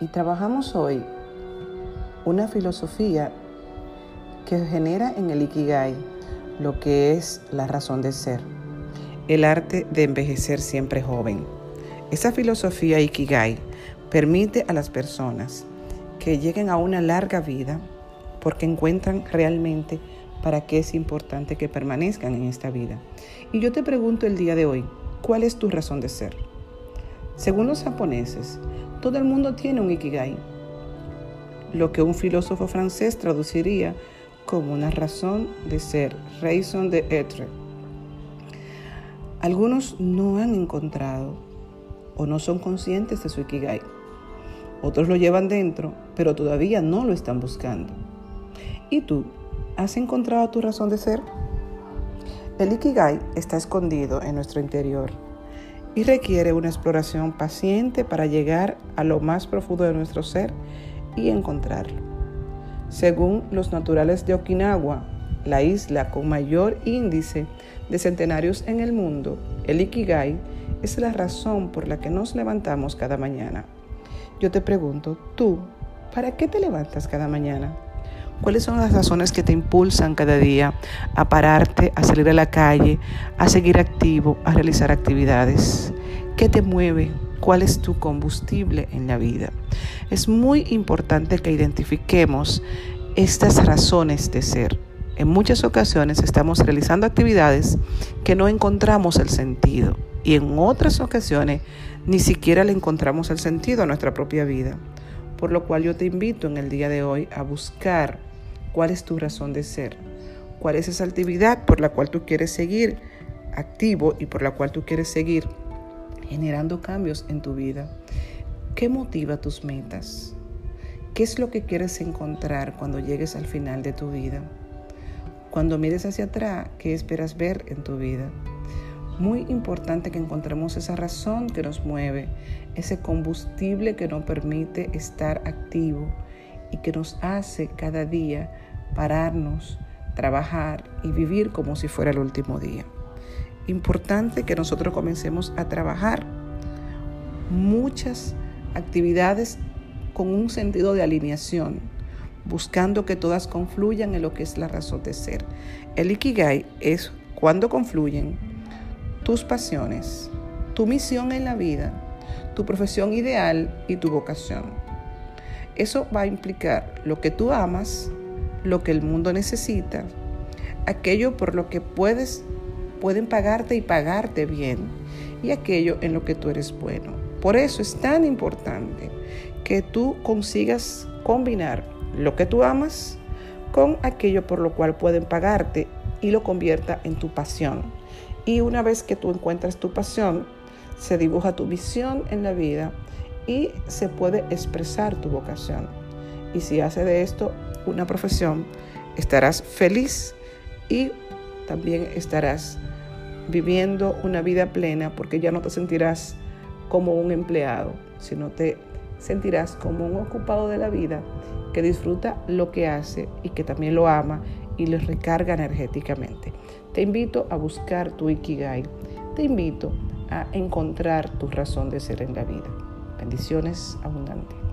y trabajamos hoy una filosofía que genera en el Ikigai lo que es la razón de ser, el arte de envejecer siempre joven. Esa filosofía Ikigai permite a las personas que lleguen a una larga vida porque encuentran realmente para qué es importante que permanezcan en esta vida. Y yo te pregunto el día de hoy, ¿cuál es tu razón de ser? Según los japoneses, todo el mundo tiene un ikigai, lo que un filósofo francés traduciría como una razón de ser, raison d'être. Algunos no han encontrado o no son conscientes de su ikigai. Otros lo llevan dentro, pero todavía no lo están buscando. ¿Y tú? ¿Has encontrado tu razón de ser? El ikigai está escondido en nuestro interior y requiere una exploración paciente para llegar a lo más profundo de nuestro ser y encontrarlo. Según los naturales de Okinawa, la isla con mayor índice de centenarios en el mundo, el Ikigai es la razón por la que nos levantamos cada mañana. Yo te pregunto, tú, ¿para qué te levantas cada mañana? ¿Cuáles son las razones que te impulsan cada día a pararte, a salir a la calle, a seguir activo, a realizar actividades? ¿Qué te mueve? ¿Cuál es tu combustible en la vida? Es muy importante que identifiquemos estas razones de ser. En muchas ocasiones estamos realizando actividades que no encontramos el sentido y en otras ocasiones ni siquiera le encontramos el sentido a nuestra propia vida. Por lo cual yo te invito en el día de hoy a buscar cuál es tu razón de ser, cuál es esa actividad por la cual tú quieres seguir activo y por la cual tú quieres seguir generando cambios en tu vida. ¿Qué motiva tus metas? ¿Qué es lo que quieres encontrar cuando llegues al final de tu vida? Cuando mires hacia atrás, ¿qué esperas ver en tu vida? Muy importante que encontremos esa razón que nos mueve, ese combustible que nos permite estar activo y que nos hace cada día pararnos, trabajar y vivir como si fuera el último día. Importante que nosotros comencemos a trabajar muchas actividades con un sentido de alineación, buscando que todas confluyan en lo que es la razón de ser. El Ikigai es cuando confluyen tus pasiones, tu misión en la vida, tu profesión ideal y tu vocación. Eso va a implicar lo que tú amas, lo que el mundo necesita, aquello por lo que puedes, pueden pagarte y pagarte bien, y aquello en lo que tú eres bueno. Por eso es tan importante que tú consigas combinar lo que tú amas con aquello por lo cual pueden pagarte y lo convierta en tu pasión. Y una vez que tú encuentras tu pasión, se dibuja tu visión en la vida y se puede expresar tu vocación. Y si hace de esto una profesión, estarás feliz y también estarás viviendo una vida plena porque ya no te sentirás como un empleado, sino te sentirás como un ocupado de la vida que disfruta lo que hace y que también lo ama y lo recarga energéticamente. Te invito a buscar tu Ikigai, te invito a encontrar tu razón de ser en la vida. Bendiciones abundantes.